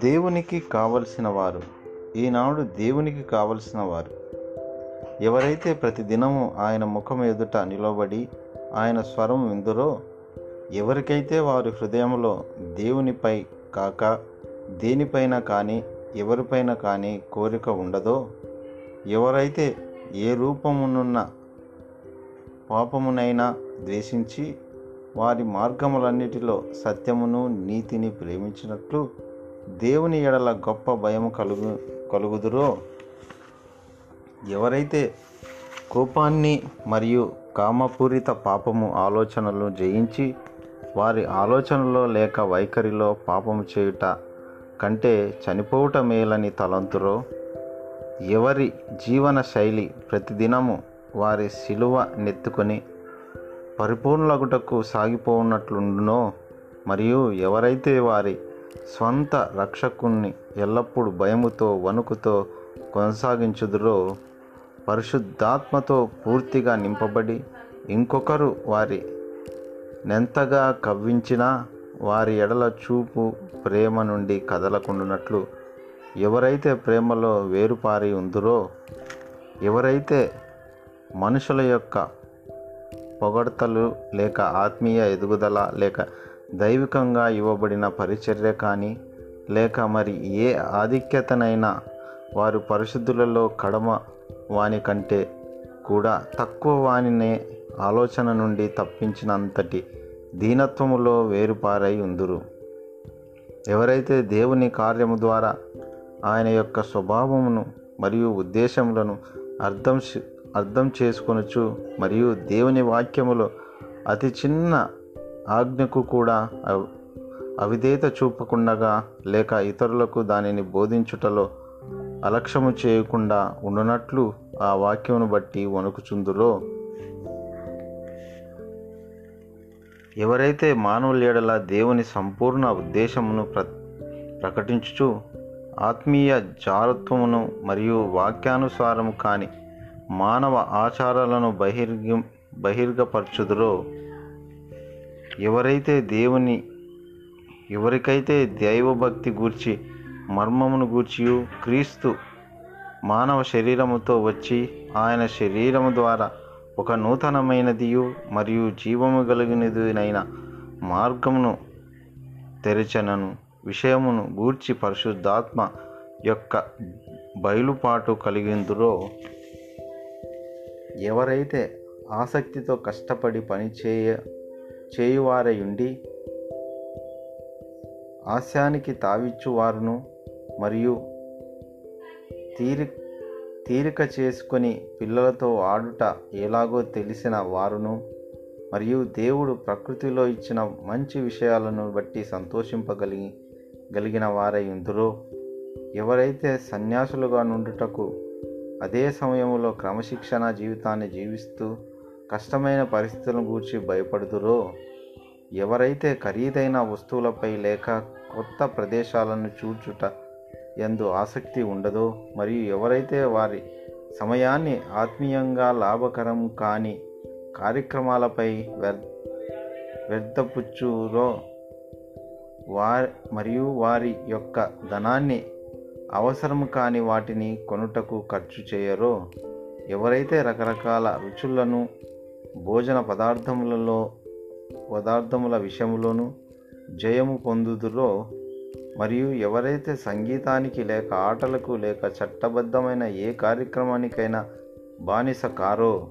దేవునికి కావలసిన వారు. ఈనాడు దేవునికి కావలసిన వారు. ఎవరైతే ప్రతిదినము ఆయన ముఖం ఎదుట నిలబడి ఆయన స్వరం విందురో ఎవరికైతే వారి హృదయంలో దేవునిపై కాక దేనిపైన కానీ ఎవరిపైన కానీ కోరిక ఉండదో ఎవరైతే ఏ రూపమునున్న పాపమునైనా ద్వేషించి వారి మార్గములన్నిటిలో సత్యమును నీతిని ప్రేమించినట్లు దేవుని ఎడల గొప్ప భయం కలుగు కలుగుదురో? ఎవరైతే కోపాన్ని మరియు కామపూరిత పాపము ఆలోచనలను జయించి వారి ఆలోచనలో లేక వైఖరిలో పాపము చేయుట కంటే చనిపోవుట మేలని తలంతురో? ఎవరి జీవన శైలి ప్రతిదినము వారి శిలువ నెత్తుకొని పరిపూర్ణలగుటకు సాగిపోనట్లుండునో మరియు ఎవరైతే వారి స్వంత రక్షకుణ్ణి ఎల్లప్పుడూ భయముతో వణుకుతో కొనసాగించుదురో పరిశుద్ధాత్మతో పూర్తిగా నింపబడి ఇంకొకరు వారి నెంతగా కవ్వించినా వారి ఎడల చూపు ప్రేమ నుండి కదలకుండునట్లు ఎవరైతే ప్రేమలో వేరుపారి ఉందరో ఎవరైతే మనుషుల యొక్క పొగడ్తలు లేక ఆత్మీయ ఎదుగుదల లేక దైవికంగా ఇవ్వబడిన పరిచర్య కానీ లేక మరి ఏ ఆధిక్యతనైనా వారు పరిశుద్ధులలో కడమ వాని కంటే కూడా తక్కువ వానినే ఆలోచన నుండి తప్పించినంతటి దీనత్వములో వేరుపారై ఉందురు. ఎవరైతే దేవుని కార్యము ద్వారా ఆయన యొక్క స్వభావమును మరియు ఉద్దేశములను అర్థం అర్థం చేసుకొనొచ్చు మరియు దేవుని వాక్యములో అతి చిన్న ఆజ్ఞకు కూడా అవిధేత చూపకుండగా లేక ఇతరులకు దానిని బోధించుటలో అలక్ష్యము చేయకుండా ఉండనట్లు ఆ వాక్యమును బట్టి వణుకుచుందురో? ఎవరైతే మానవుల దేవుని సంపూర్ణ ఉద్దేశమును ప్ర ప్రకటించుచు ఆత్మీయ జారత్వమును మరియు వాక్యానుసారము కాని మానవ ఆచారాలను బహిర్గ బహిర్గపరచుదురో ఎవరైతే దేవుని ఎవరికైతే దైవభక్తి గూర్చి మర్మమును గూర్చియు క్రీస్తు మానవ శరీరముతో వచ్చి ఆయన శరీరము ద్వారా ఒక నూతనమైనదియు మరియు జీవము కలిగినదినైన మార్గమును తెరచనను విషయమును గూర్చి పరిశుద్ధాత్మ యొక్క బయలుపాటు కలిగిందురో ఎవరైతే ఆసక్తితో కష్టపడి పని చేయ చేయువారయుండి ఆశానికి తావిచ్చువారును మరియు తీరి తీరిక చేసుకొని పిల్లలతో ఆడుట ఎలాగో తెలిసిన వారును మరియు దేవుడు ప్రకృతిలో ఇచ్చిన మంచి విషయాలను బట్టి సంతోషింపగలిగి గలిగిన వారై ఉందురో ఎవరైతే సన్యాసులుగా నుండుటకు అదే సమయంలో క్రమశిక్షణ జీవితాన్ని జీవిస్తూ కష్టమైన పరిస్థితులను గూర్చి భయపడుతురో ఎవరైతే ఖరీదైన వస్తువులపై లేక కొత్త ప్రదేశాలను చూచుట ఎందు ఆసక్తి ఉండదో మరియు ఎవరైతే వారి సమయాన్ని ఆత్మీయంగా లాభకరం కాని కార్యక్రమాలపై వ్యర్ వ్యర్థపుచ్చురో వారి మరియు వారి యొక్క ధనాన్ని అవసరం కాని వాటిని కొనుటకు ఖర్చు చేయరో? ఎవరైతే రకరకాల రుచులను భోజన పదార్థములలో పదార్థముల విషయంలోనూ జయము పొందుదురో? మరియు ఎవరైతే సంగీతానికి లేక ఆటలకు లేక చట్టబద్ధమైన ఏ కార్యక్రమానికైనా బానిస కారో?